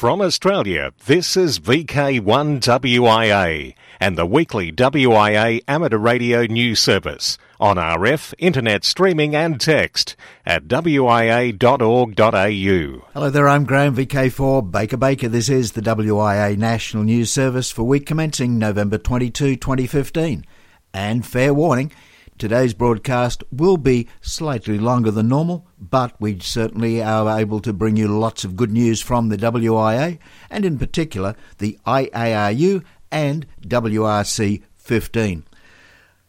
From Australia, this is VK1WIA and the weekly WIA amateur radio news service on RF, internet streaming and text at wia.org.au. Hello there, I'm Graham VK4 Baker Baker. This is the WIA National News Service for week commencing November 22, 2015. And fair warning, Today's broadcast will be slightly longer than normal, but we certainly are able to bring you lots of good news from the WIA and, in particular, the IARU and WRC 15.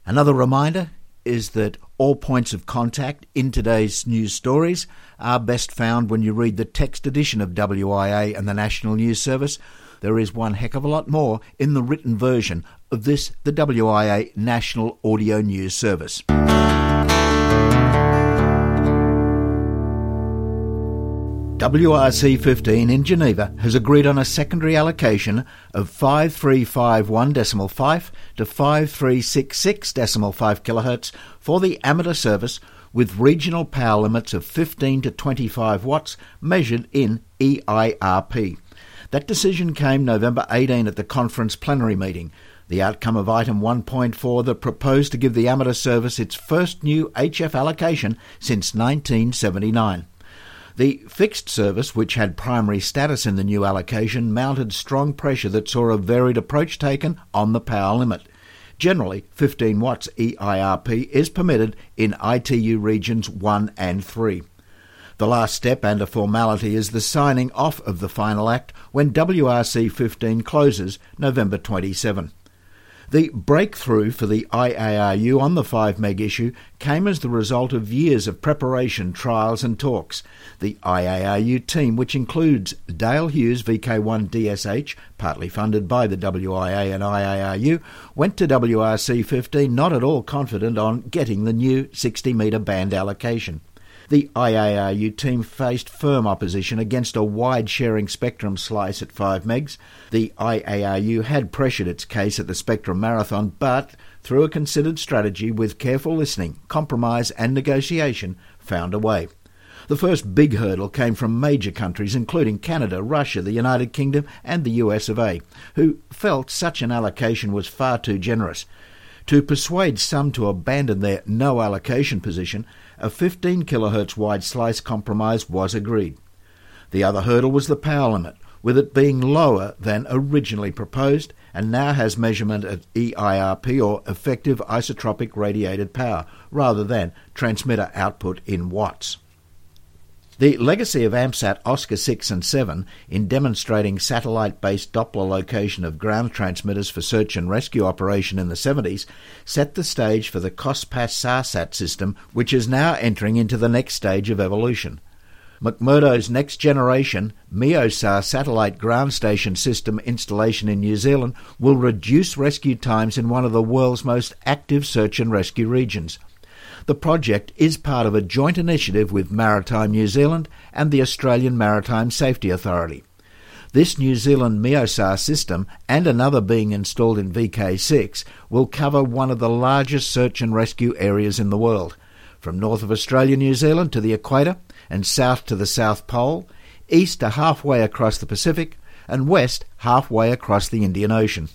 Another reminder is that all points of contact in today's news stories are best found when you read the text edition of WIA and the National News Service. There is one heck of a lot more in the written version of this, the WIA National Audio News Service. WRC 15 in Geneva has agreed on a secondary allocation of 5351.5 to 5366.5 kHz for the amateur service with regional power limits of 15 to 25 watts measured in EIRP. That decision came November 18 at the conference plenary meeting. The outcome of item 1.4 that proposed to give the amateur service its first new HF allocation since 1979. The fixed service, which had primary status in the new allocation, mounted strong pressure that saw a varied approach taken on the power limit. Generally, 15 watts EIRP is permitted in ITU regions 1 and 3. The last step and a formality is the signing off of the final act when WRC 15 closes November 27. The breakthrough for the IARU on the 5 meg issue came as the result of years of preparation, trials, and talks. The IARU team, which includes Dale Hughes VK1 DSH, partly funded by the WIA and IARU, went to WRC 15 not at all confident on getting the new 60 metre band allocation. The IARU team faced firm opposition against a wide sharing spectrum slice at 5 megs. The IARU had pressured its case at the Spectrum Marathon, but through a considered strategy with careful listening, compromise, and negotiation, found a way. The first big hurdle came from major countries, including Canada, Russia, the United Kingdom, and the US of A, who felt such an allocation was far too generous. To persuade some to abandon their no allocation position, a 15 kHz wide slice compromise was agreed. The other hurdle was the power limit, with it being lower than originally proposed and now has measurement at EIRP or effective isotropic radiated power rather than transmitter output in watts. The legacy of AMSAT Oscar 6 and 7 in demonstrating satellite based Doppler location of ground transmitters for search and rescue operation in the 70s set the stage for the COSPAS SARSAT system, which is now entering into the next stage of evolution. McMurdo's next generation MEOSAR satellite ground station system installation in New Zealand will reduce rescue times in one of the world's most active search and rescue regions. The project is part of a joint initiative with Maritime New Zealand and the Australian Maritime Safety Authority. This New Zealand MEOSAR system and another being installed in VK6 will cover one of the largest search and rescue areas in the world, from north of Australia, New Zealand to the equator and south to the South Pole, east to halfway across the Pacific, and west halfway across the Indian Ocean.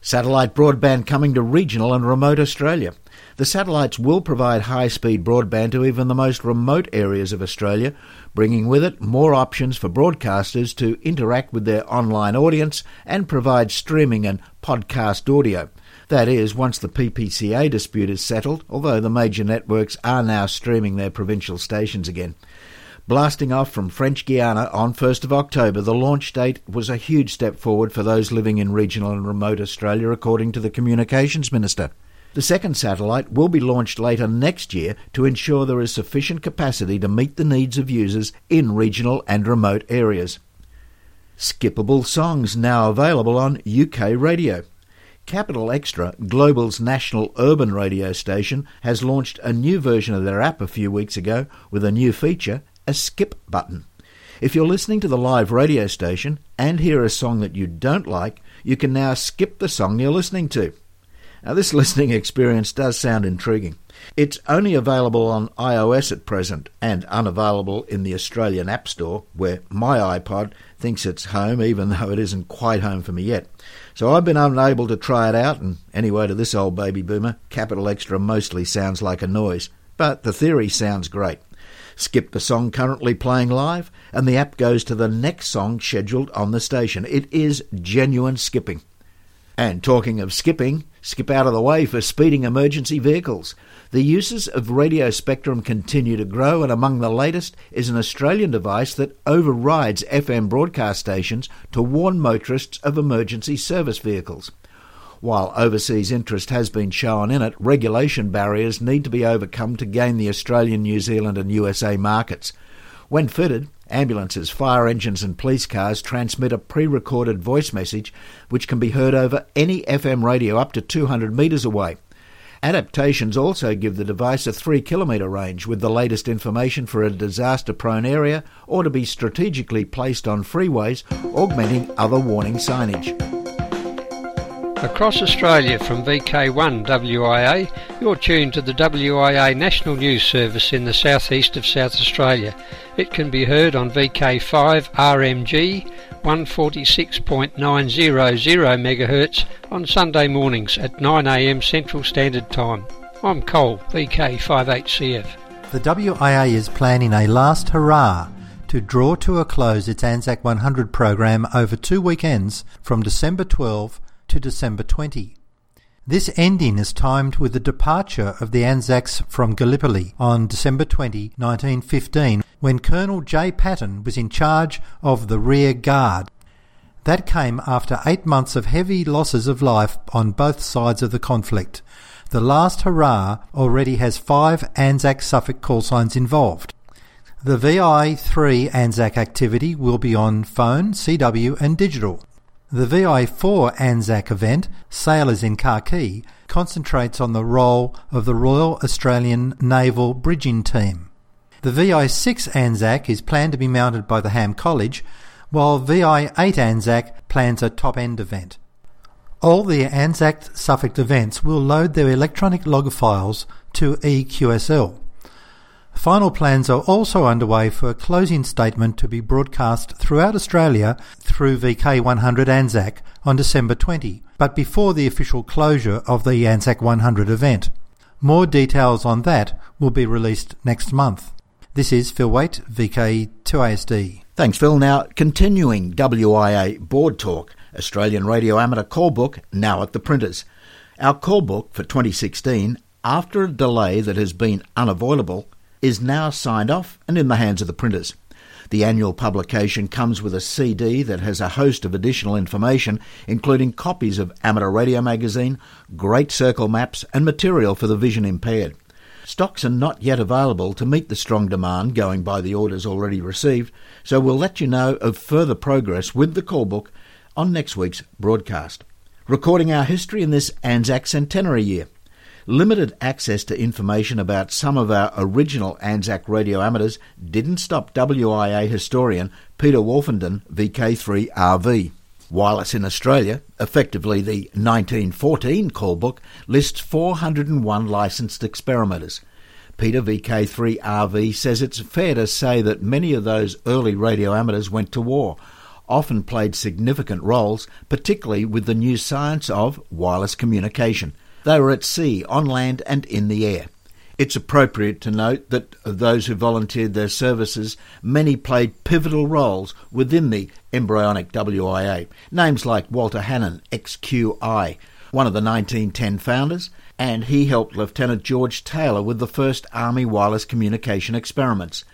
Satellite broadband coming to regional and remote Australia. The satellites will provide high speed broadband to even the most remote areas of Australia, bringing with it more options for broadcasters to interact with their online audience and provide streaming and podcast audio. That is, once the PPCA dispute is settled, although the major networks are now streaming their provincial stations again. Blasting off from French Guiana on 1st of October, the launch date was a huge step forward for those living in regional and remote Australia, according to the Communications Minister. The second satellite will be launched later next year to ensure there is sufficient capacity to meet the needs of users in regional and remote areas. Skippable songs now available on UK radio. Capital Xtra, Global's national urban radio station, has launched a new version of their app a few weeks ago with a new feature a skip button. If you're listening to the live radio station and hear a song that you don't like, you can now skip the song you're listening to. Now, this listening experience does sound intriguing. It's only available on iOS at present and unavailable in the Australian App Store, where my iPod thinks it's home, even though it isn't quite home for me yet. So I've been unable to try it out, and anyway, to this old baby boomer, Capital Xtra mostly sounds like a noise. But the theory sounds great. Skip the song currently playing live, and the app goes to the next song scheduled on the station. It is genuine skipping. And talking of skipping, skip out of the way for speeding emergency vehicles. The uses of radio spectrum continue to grow, and among the latest is an Australian device that overrides FM broadcast stations to warn motorists of emergency service vehicles. While overseas interest has been shown in it, regulation barriers need to be overcome to gain the Australian, New Zealand, and USA markets. When fitted, ambulances, fire engines, and police cars transmit a pre recorded voice message which can be heard over any FM radio up to 200 metres away. Adaptations also give the device a 3 kilometre range with the latest information for a disaster prone area or to be strategically placed on freeways, augmenting other warning signage. Across Australia from VK1 WIA, you're tuned to the WIA National News Service in the southeast of South Australia. It can be heard on VK5 RMG 146.900 MHz on Sunday mornings at 9am Central Standard Time. I'm Cole, VK5HCF. The WIA is planning a last hurrah to draw to a close its Anzac 100 program over two weekends from December 12 to December 20. This ending is timed with the departure of the Anzacs from Gallipoli on December 20, 1915, when Colonel J. Paton was in charge of the rear guard. That came after eight months of heavy losses of life on both sides of the conflict. The last hurrah already has five Anzac suffix call signs involved. The VI3 Anzac activity will be on phone, CW, and digital. The VI4 Anzac event, Sailors in Khaki, concentrates on the role of the Royal Australian Naval Bridging Train. The VI6 Anzac is planned to be mounted by the Ham College, while VI8 Anzac plans a top end event. All the Anzac suffix events will load their electronic log files to EQSL. Final plans are also underway for a closing statement to be broadcast throughout Australia through VK100 Anzac on December 20, but before the official closure of the Anzac 100 event. More details on that will be released next month. This is Phil Wait, VK2ASD. Thanks, Phil. Now, continuing WIA Board Talk, Australian Radio Amateur Call Book, now at the printers. Our call book for 2016, after a delay that has been unavoidable, is now signed off and in the hands of the printers. The annual publication comes with a CD that has a host of additional information, including copies of Amateur Radio Magazine, great circle maps, and material for the vision impaired. Stocks are not yet available to meet the strong demand going by the orders already received, so we'll let you know of further progress with the call book on next week's broadcast. Recording our history in this Anzac centenary year limited access to information about some of our original Anzac radio amateurs didn't stop WIA historian Peter Wolfenden, VK3RV. Wireless in Australia, effectively the 1914 call book, lists 401 licensed experimenters. Peter VK3RV says it's fair to say that many of those early radio amateurs went to war, often played significant roles, particularly with the new science of wireless communication. They were at sea, on land, and in the air. It's appropriate to note that of those who volunteered their services, many played pivotal roles within the embryonic WIA. Names like Walter Hannam, XQI, one of the 1910 founders, and he helped Lieutenant George Taylor with the first Army wireless communication experiments.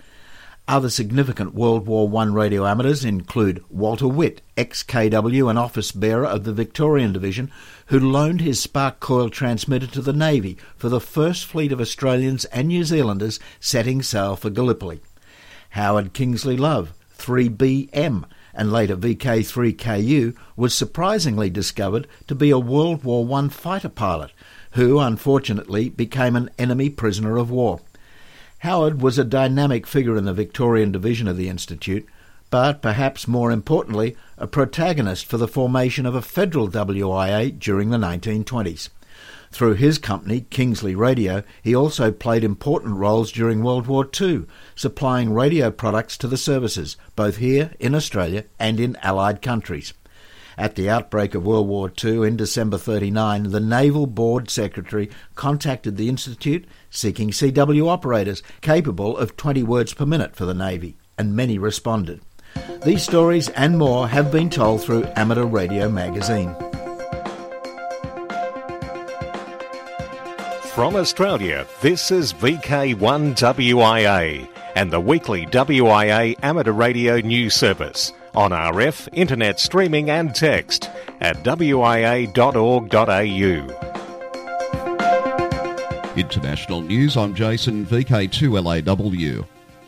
Other significant World War I radio amateurs include Walter Witt, ex-KW and office bearer of the Victorian Division, who loaned his spark coil transmitter to the Navy for the first fleet of Australians and New Zealanders setting sail for Gallipoli. Howard Kingsley Love, 3BM, and later VK3KU, was surprisingly discovered to be a World War I fighter pilot who unfortunately became an enemy prisoner of war. Howard was a dynamic figure in the Victorian division of the Institute, but perhaps more importantly, a protagonist for the formation of a federal WIA during the 1920s. Through his company, Kingsley Radio, he also played important roles during World War II, supplying radio products to the services, both here in Australia and in Allied countries. At the outbreak of World War II in December 39, the Naval Board Secretary contacted the Institute seeking CW operators capable of 20 words per minute for the Navy, and many responded. These stories and more have been told through Amateur Radio magazine. From Australia, this is VK1WIA and the weekly WIA amateur radio news service on RF, internet streaming and text at wia.org.au. International news, I'm Jason, VK2LAW.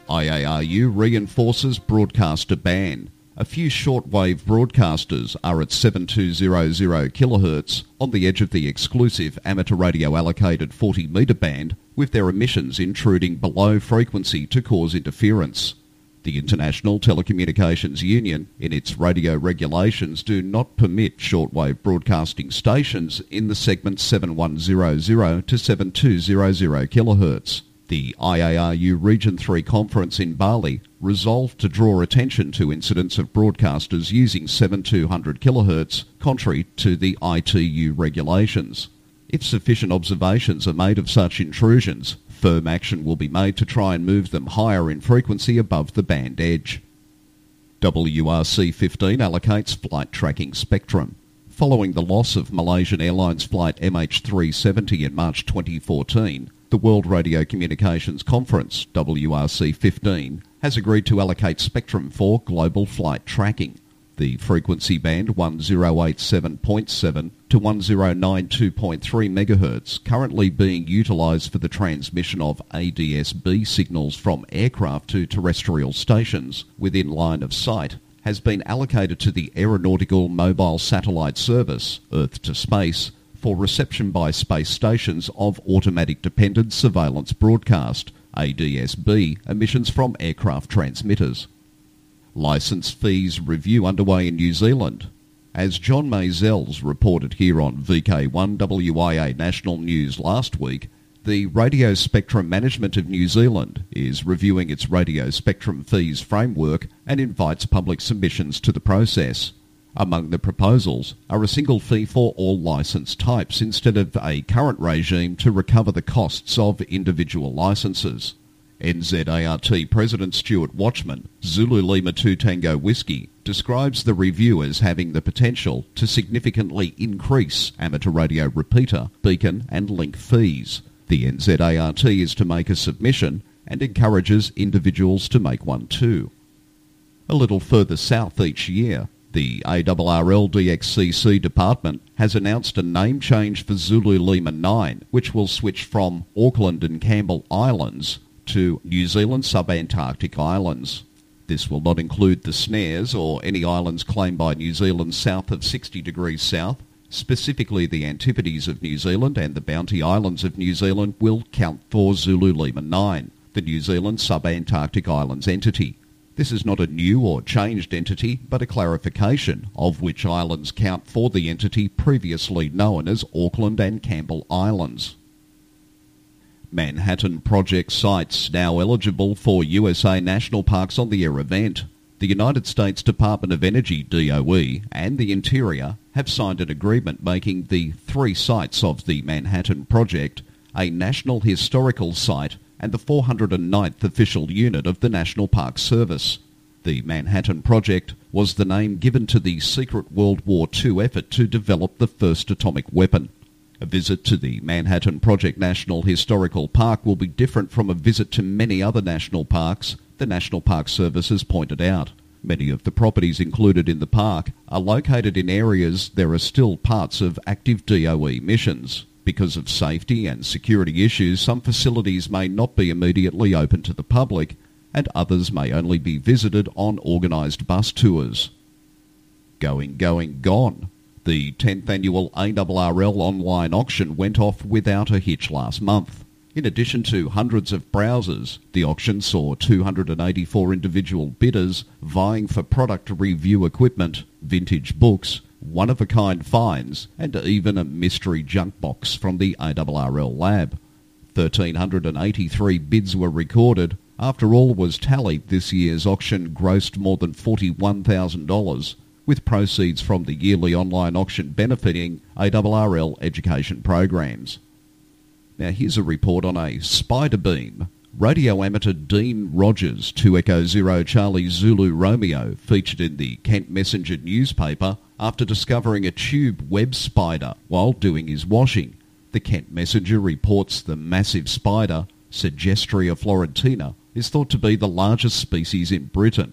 IARU reinforces broadcaster ban. A few shortwave broadcasters are at 7200 kHz on the edge of the exclusive amateur radio allocated 40 metre band with their emissions intruding below frequency to cause interference. The International Telecommunications Union, in its radio regulations, do not permit shortwave broadcasting stations in the segment 7100 to 7200 kHz. The IARU Region 3 conference in Bali resolved to draw attention to incidents of broadcasters using 7200 kHz contrary to the ITU regulations. If sufficient observations are made of such intrusions, firm action will be made to try and move them higher in frequency above the band edge. WRC 15 allocates flight tracking spectrum. Following the loss of Malaysian Airlines flight MH370 in March 2014, the World Radio Communications Conference, WRC 15, has agreed to allocate spectrum for global flight tracking. The frequency band 1087.7 to 1092.3 MHz, currently being utilised for the transmission of ADS-B signals from aircraft to terrestrial stations within line of sight, has been allocated to the Aeronautical Mobile Satellite Service, Earth to Space, for reception by space stations of automatic dependent surveillance broadcast ADS-B emissions from aircraft transmitters. Licence fees review underway in New Zealand. As John Mazells reported here on VK1WIA National News last week, the Radio Spectrum Management of New Zealand is reviewing its radio spectrum fees framework and invites public submissions to the process. Among the proposals are a single fee for all licence types instead of a current regime to recover the costs of individual licences. NZART President Stuart Watchman, Zulu Lima 2 Tango Whiskey, describes the review as having the potential to significantly increase amateur radio repeater, beacon and link fees. The NZART is to make a submission and encourages individuals to make one too. A little further south each year, the ARRL DXCC department has announced a name change for Zulu Lima 9, which will switch from Auckland and Campbell Islands to New Zealand subantarctic islands. This will not include the snares or any islands claimed by New Zealand south of 60 degrees south. Specifically, the Antipodes of New Zealand and the Bounty Islands of New Zealand will count for Zulu Lima 9, the New Zealand subantarctic islands entity. This is not a new or changed entity, but a clarification of which islands count for the entity previously known as Auckland and Campbell Islands. Manhattan Project sites now eligible for USA National Parks on the Air event. The United States Department of Energy DOE and the Interior have signed an agreement making the three sites of the Manhattan Project a National Historical Site and the 409th official unit of the National Park Service. The Manhattan Project was the name given to the secret World War II effort to develop the first atomic weapon. A visit to the Manhattan Project National Historical Park will be different from a visit to many other national parks, the National Park Service has pointed out. Many of the properties included in the park are located in areas there are still parts of active DOE missions. Because of safety and security issues, some facilities may not be immediately open to the public, and others may only be visited on organised bus tours. Going, going, gone. The 10th annual ARRL online auction went off without a hitch last month. In addition to hundreds of browsers, the auction saw 284 individual bidders vying for product review equipment, vintage books, one-of-a-kind finds and even a mystery junk box from the ARRL lab. 1,383 bids were recorded. After all was tallied, this year's auction grossed more than $41,000, with proceeds from the yearly online auction benefiting ARRL education programs. Now here's a report on a spider beam. Radio amateur Dean Rogers, 2 Echo Zero Charlie Zulu Romeo, featured in the Kent Messenger newspaper after discovering a tube web spider while doing his washing. The Kent Messenger reports the massive spider, Segestria florentina, is thought to be the largest species in Britain.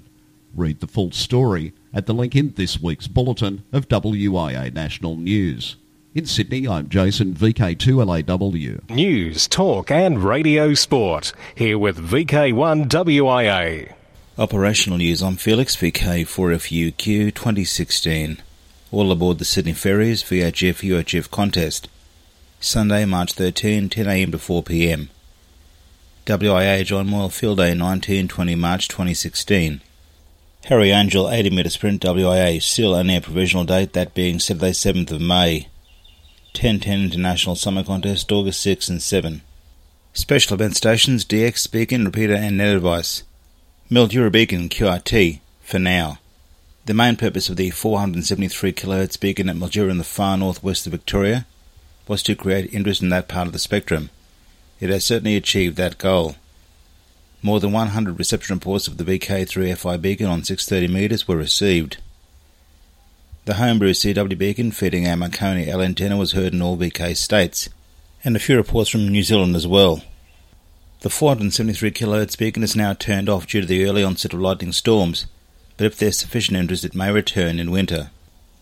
Read the full story at the link in this week's bulletin of WIA National News. In Sydney, I'm Jason, VK2LAW. News, talk, and radio sport. Here with VK1WIA. Operational news. I'm Felix, VK4FUQ 2016. All aboard the Sydney Ferries VHF UHF contest. Sunday, March 13, 10am to 4pm. WIA John Moyle Field Day 19-20 March 2016. Harry Angel 80 metre sprint WIA still only a provisional date, that being Saturday 7th of May. 10-10 International Summer Contest August 6 and 7. Special event stations DX Beacon, Repeater and Net Advice. Mildura Beacon QRT for now. The main purpose of the 473 kHz beacon at Mildura in the far northwest of Victoria was to create interest in that part of the spectrum. It has certainly achieved that goal. More than 100 reception reports of the VK3FI beacon on 630 metres were received. The homebrew CW beacon feeding our Marconi L antenna was heard in all VK states, and a few reports from New Zealand as well. The 473 kHz beacon is now turned off due to the early onset of lightning storms, but if there's sufficient interest it may return in winter.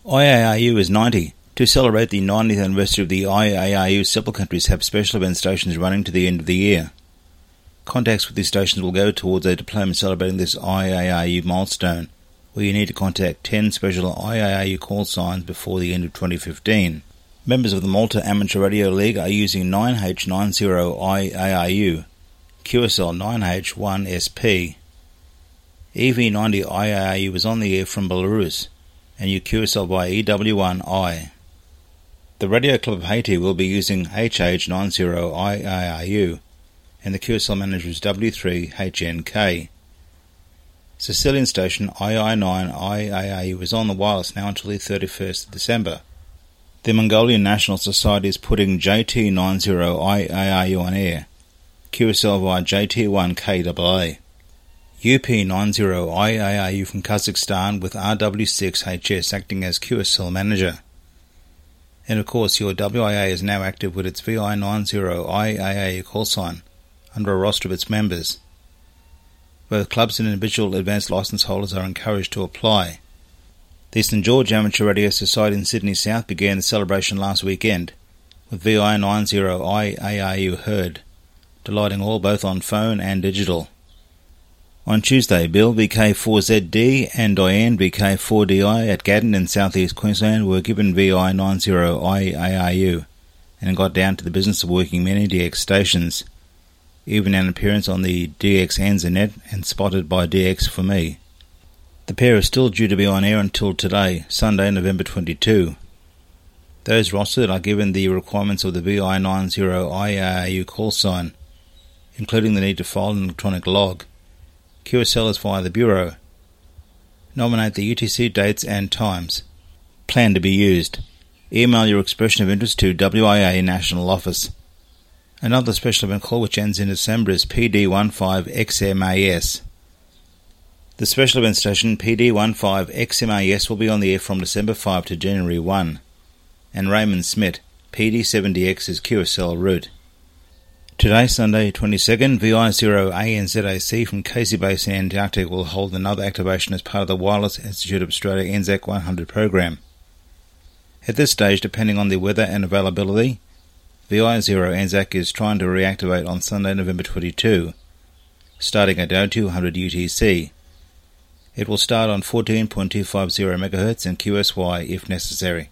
IARU is 90, to celebrate the 90th anniversary of the IARU, several countries have special event stations running to the end of the year. Contacts with these stations will go towards a diploma celebrating this IARU milestone, where you need to contact 10 special IARU call signs before the end of 2015. Members of the Malta Amateur Radio League are using 9H90IARU, QSL 9H1SP. EV90 IARU is on the air from Belarus, and you QSL by EW1I. The Radio Club of Haiti will be using HH90IARU, and the QSL manager is W3HNK. Sicilian station II9IARU is on the wireless now until the 31st of December. The Mongolian National Society is putting JT90IARU on air, QSL via JT1KAA. UP90IARU from Kazakhstan with RW6HS acting as QSL manager. And of course, your WIA is now active with its VI90IAA call sign under a roster of its members. Both clubs and individual advanced license holders are encouraged to apply. The Eastern George Amateur Radio Society in Sydney South began the celebration last weekend, with VI90IARU heard, delighting all both on phone and digital. On Tuesday, Bill VK4ZD and Diane VK4DI at Gatton in southeast Queensland were given VI90IARU and got down to the business of working many DX stations, even an appearance on the DX Anzanet and spotted by DX for me. The pair is still due to be on air until today, Sunday, November 22. Those rostered are given the requirements of the VI90IARU call sign, including the need to file an electronic log QSL is via the Bureau. Nominate the UTC dates and times. Plan to be used. Email your expression of interest to WIA National Office. Another special event call which ends in December is PD15XMAS. The special event station PD15XMAS will be on the air from December 5 to January 1, and Raymond Smith, PD70X is QSL route. Today, Sunday 22nd, VI0ANZAC from Casey Base in Antarctica will hold another activation as part of the Wireless Institute of Australia ANZAC 100 program. At this stage, depending on the weather and availability, VI0 ANZAC is trying to reactivate on Sunday, November 22, starting at 0200 UTC. It will start on 14.250 MHz and QSY if necessary.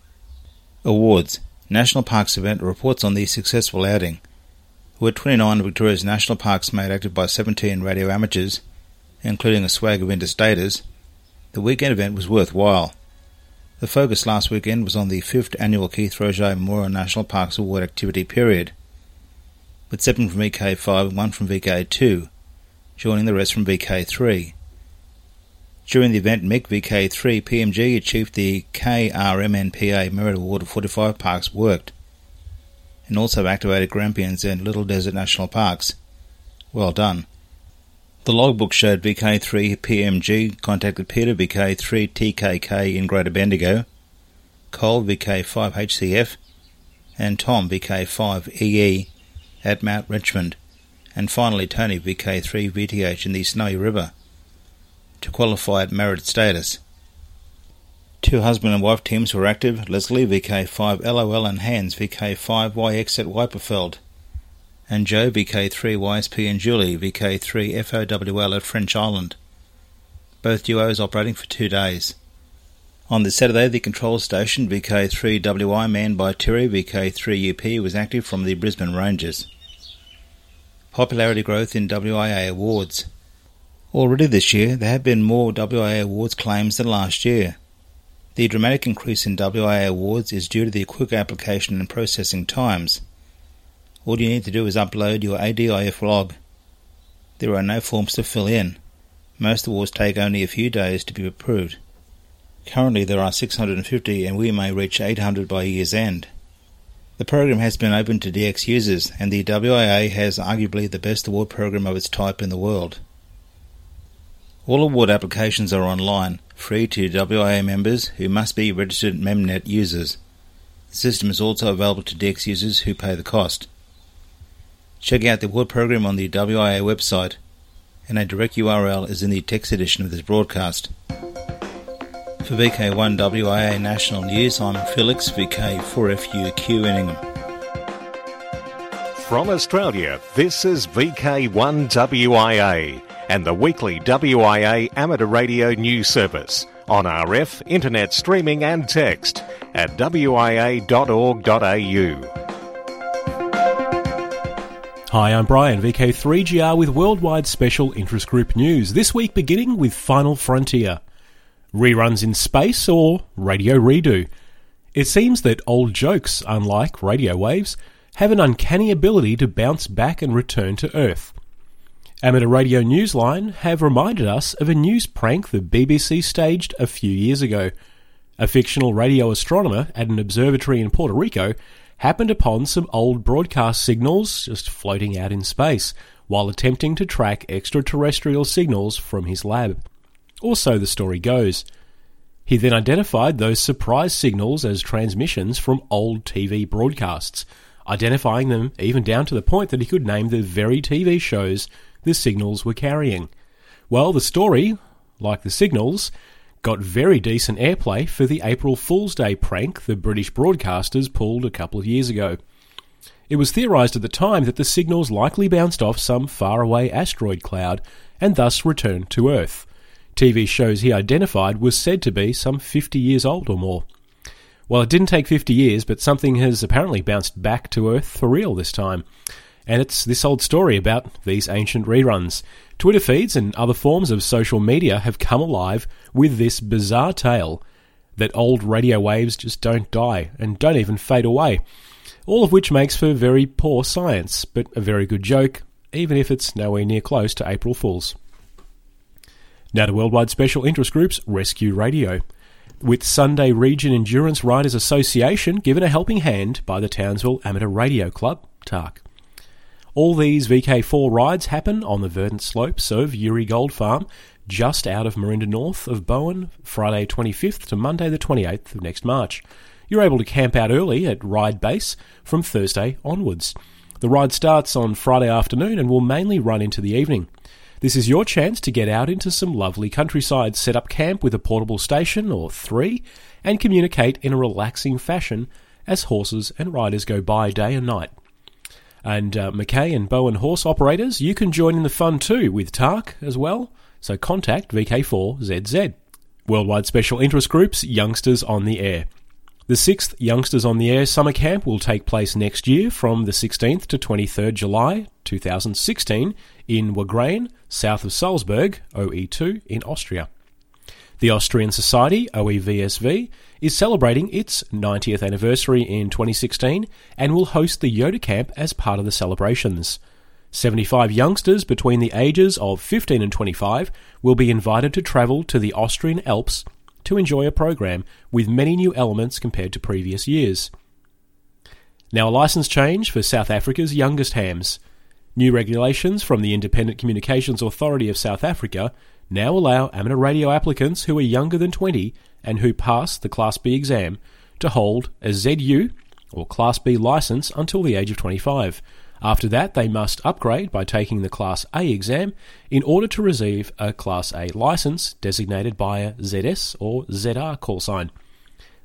Awards National Parks event reports on the successful outing With 29 of Victoria's national parks made active by 17 radio amateurs, including a swag of interstaters, the weekend event was worthwhile. The focus last weekend was on the fifth annual Keith Roget Memorial National Parks Award activity period, with seven from VK5 and one from VK2, joining the rest from VK3. During the event, Mick VK3 PMG achieved the KRMNPA Merit Award of 45 parks worked, and also activated Grampians and Little Desert National Parks. Well done. The logbook showed VK3 PMG contacted Peter VK3 TKK in Greater Bendigo, Cole VK5 HCF, and Tom VK5 EE at Mount Richmond, and finally Tony VK3 VTH in the Snowy River to qualify at merit status. Two husband and wife teams were active. Leslie VK5 LOL and Hans VK5 YX at Wyperfeld and Joe VK3 YSP and Julie VK3 FOWL at French Island. Both duos operating for two days. On the Saturday, the control station VK3WI manned by Terry VK3UP was active from the Brisbane Ranges. Popularity growth in WIA awards. Already this year, there have been more WIA awards claims than last year. The dramatic increase in WIA awards is due to the quick application and processing times. All you need to do is upload your ADIF log. There are no forms to fill in. Most awards take only a few days to be approved. Currently there are 650 and we may reach 800 by year's end. The program has been open to DX users and the WIA has arguably the best award program of its type in the world. All award applications are online, free to WIA members who must be registered MemNet users. The system is also available to DX users who pay the cost. Check out the award program on the WIA website, and a direct URL is in the text edition of this broadcast. For VK1 WIA National News, I'm Felix, VK4FUQ in Ingham. From Australia, this is VK1 WIA and the weekly WIA amateur radio news service on RF, internet streaming and text at wia.org.au. Hi, I'm Brian, VK3GR with Worldwide Special Interest Group News. This week beginning with Final Frontier. Reruns in space or radio redo. It seems that old jokes, unlike radio waves, have an uncanny ability to bounce back and return to Earth. Amateur Radio Newsline have reminded us of a news prank the BBC staged a few years ago. A fictional radio astronomer at an observatory in Puerto Rico happened upon some old broadcast signals just floating out in space while attempting to track extraterrestrial signals from his lab. Or so the story goes. He then identified those surprise signals as transmissions from old TV broadcasts, identifying them even down to the point that he could name the very TV shows the signals were carrying. Well, the story, like the signals, got very decent airplay for the April Fool's Day prank the British broadcasters pulled a couple of years ago. It was theorised at the time that the signals likely bounced off some faraway asteroid cloud and thus returned to Earth. TV shows he identified was said to be some 50 years old or more. Well, it didn't take 50 years, but something has apparently bounced back to Earth for real this time. And it's this old story about these ancient reruns. Twitter feeds and other forms of social media have come alive with this bizarre tale that old radio waves just don't die and don't even fade away. All of which makes for very poor science, but a very good joke, even if it's nowhere near close to April Fools. Now to Worldwide Special Interest Groups Rescue Radio. Whitsunday Region Endurance Riders Association given a helping hand by the Townsville Amateur Radio Club, TARC. All these VK4 rides happen on the verdant slopes of Yuri Gold Farm, just out of Marinda North of Bowen, Friday 25th to Monday the 28th of next March. You're able to camp out early at Ride Base from Thursday onwards. The ride starts on Friday afternoon and will mainly run into the evening. This is your chance to get out into some lovely countryside, set up camp with a portable station or three, and communicate in a relaxing fashion as horses and riders go by day and night. And uh, Mackay and Bowen horse operators, you can join in the fun too with TARC as well. So contact VK4ZZ. Worldwide Special Interest Groups, Youngsters on the Air. The sixth Youngsters on the Air summer camp will take place next year from the 16th to 23rd July 2016 in Wagrain, south of Salzburg, OE2 in Austria. The Austrian Society, OEVSV, is celebrating its 90th anniversary in 2016 and will host the YOTA Camp as part of the celebrations. 75 youngsters between the ages of 15 and 25 will be invited to travel to the Austrian Alps to enjoy a program with many new elements compared to previous years. Now, a license change for South Africa's youngest hams. New regulations from the Independent Communications Authority of South Africa now allow amateur radio applicants who are younger than 20 and who pass the Class B exam to hold a ZU or Class B license until the age of 25. After that, they must upgrade by taking the Class A exam in order to receive a Class A license designated by a ZS or ZR call sign.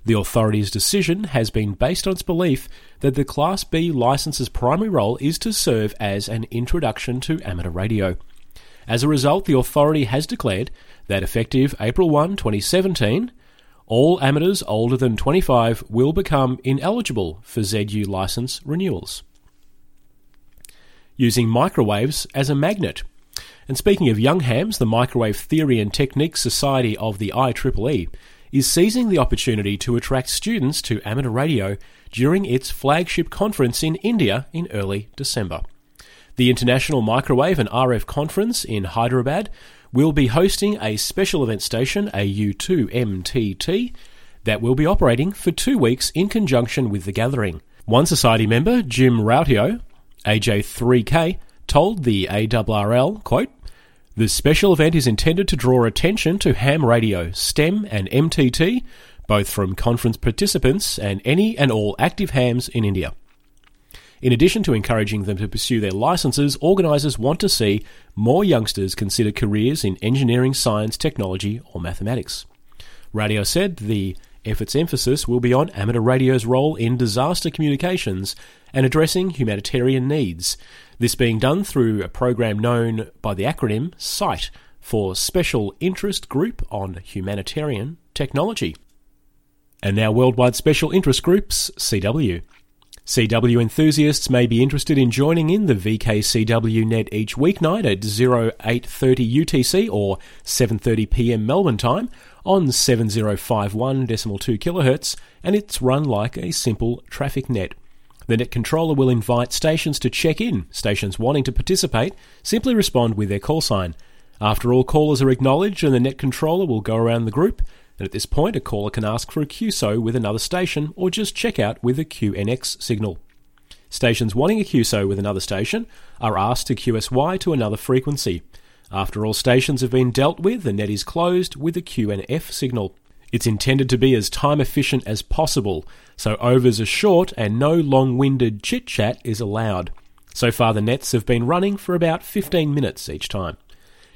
The authority's decision has been based on its belief that the Class B license's primary role is to serve as an introduction to amateur radio. As a result, the authority has declared that effective April 1, 2017, all amateurs older than 25 will become ineligible for ZU license renewals. Using microwaves as a magnet. And speaking of young hams, the Microwave Theory and Technique Society of the IEEE is seizing the opportunity to attract students to amateur radio during its flagship conference in India in early December. The International Microwave and RF Conference in Hyderabad will be hosting a special event station, AU2MTT, that will be operating for two weeks in conjunction with the gathering. One society member, Jim Rautio, AJ3K, told the ARRL, quote, the special event is intended to draw attention to ham radio, STEM, and MTT, both from conference participants and any and all active hams in India. In addition to encouraging them to pursue their licenses, organisers want to see more youngsters consider careers in engineering, science, technology, or mathematics. Radio said the effort's emphasis will be on amateur radio's role in disaster communications and addressing humanitarian needs, this being done through a program known by the acronym SIGHT for Special Interest Group on Humanitarian Technology. And now Worldwide Special Interest Groups, CW. CW enthusiasts may be interested in joining in the VKCW net each weeknight at 0830 UTC or 7:30 p.m. Melbourne time on 7051 decimal 2 kilohertz and it's run like a simple traffic net. The net controller will invite stations to check in. Stations wanting to participate simply respond with their call sign. After all callers are acknowledged and the net controller will go around the group, and at this point a caller can ask for a QSO with another station or just check out with a QNX signal. Stations wanting a QSO with another station are asked to QSY to another frequency. After all stations have been dealt with, the net is closed with a QNF signal. It's intended to be as time efficient as possible, so overs are short and no long winded chit chat is allowed. So far, the nets have been running for about 15 minutes each time.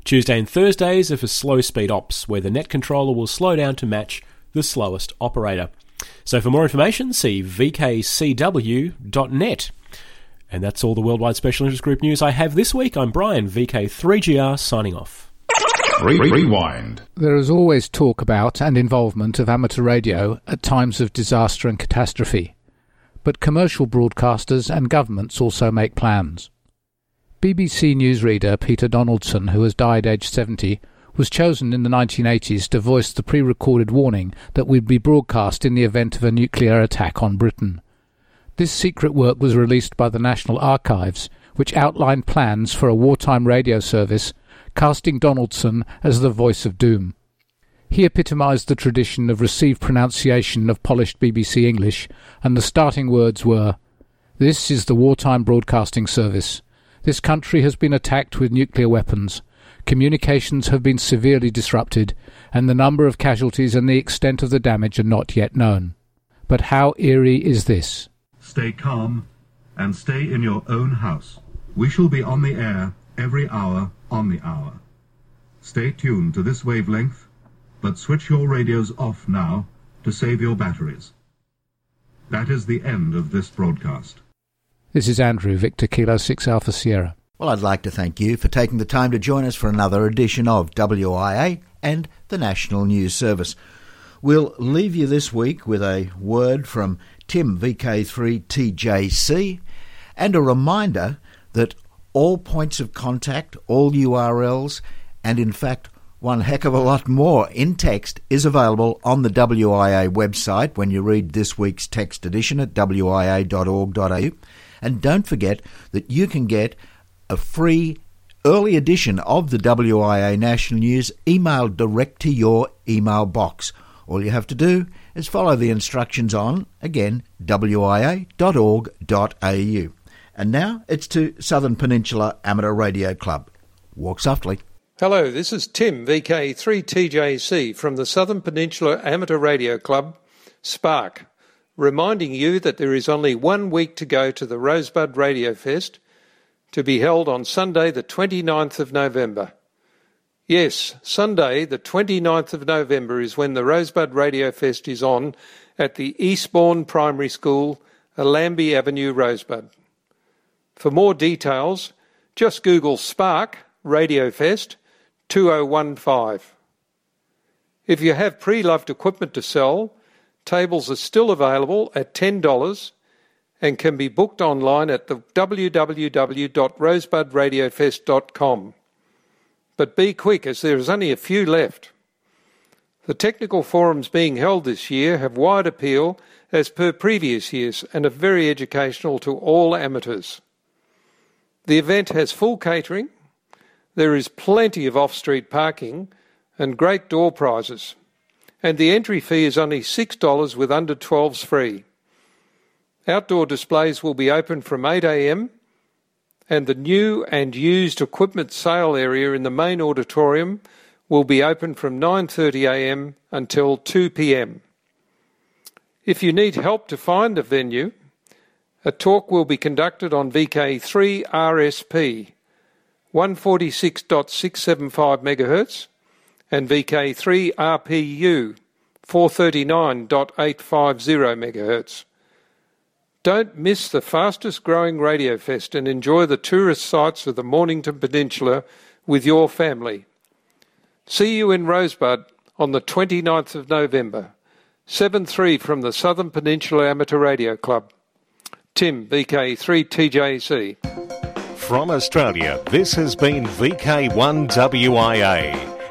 Tuesday and Thursdays are for slow speed ops, where the net controller will slow down to match the slowest operator. So, for more information, see vkcw.net. And that's all the Worldwide Special Interest Group news I have this week. I'm Brian, VK3GR, signing off. Rewind. There is always talk about and involvement of amateur radio at times of disaster and catastrophe. But commercial broadcasters and governments also make plans. BBC newsreader Peter Donaldson, who has died aged 70, was chosen in the 1980s to voice the pre-recorded warning that would be broadcast in the event of a nuclear attack on Britain. This secret work was released by the National Archives, which outlined plans for a wartime radio service casting Donaldson as the voice of doom. He epitomised the tradition of received pronunciation of polished BBC English, and the starting words were This is the wartime broadcasting service. This country has been attacked with nuclear weapons. Communications have been severely disrupted, and the number of casualties and the extent of the damage are not yet known. But how eerie is this? Stay calm and stay in your own house. We shall be on the air every hour on the hour. Stay tuned to this wavelength, but switch your radios off now to save your batteries. That is the end of this broadcast. This is Andrew, Victor Kilo 6 Alpha Sierra. Well, I'd like to thank you for taking the time to join us for another edition of WIA and the National News Service. We'll leave you this week with a word from Tim VK3TJC and a reminder that all points of contact, all URLs, and in fact one heck of a lot more in text is available on the WIA website when you read this week's text edition at wia.org.au. And don't forget that you can get a free early edition of the WIA National News emailed direct to your email box. All you have to do is follow the instructions on, again, wia.org.au. And now it's to Southern Peninsula Amateur Radio Club. Walk softly. Hello, this is Tim, VK3TJC from the Southern Peninsula Amateur Radio Club, SPARC, reminding you that there is only one week to go to the Rosebud Radio Fest to be held on Sunday, the 29th of November. Yes, Sunday, the 29th of November, is when the Rosebud Radio Fest is on at the Eastbourne Primary School, Allambie Avenue, Rosebud. For more details, just Google SPARC Radio Fest 2015. If you have pre loved equipment to sell, tables are still available at $10 and can be booked online at the www.rosebudradiofest.com. But be quick as there is only a few left. The technical forums being held this year have wide appeal as per previous years and are very educational to all amateurs. The event has full catering, there is plenty of off street parking and great door prizes, and the entry fee is only $6 with under 12s free. Outdoor displays will be open from 8am and the new and used equipment sale area in the main auditorium will be open from 9.30am until 2pm. If you need help to find a venue, a talk will be conducted on VK3RSP 146.675 MHz and VK3RPU 439.850 MHz. Don't miss the fastest growing radio fest and enjoy the tourist sites of the Mornington Peninsula with your family. See you in Rosebud on the 29th of November. 7 3 from the Southern Peninsula Amateur Radio Club. Tim, VK3TJC. From Australia, this has been VK1WIA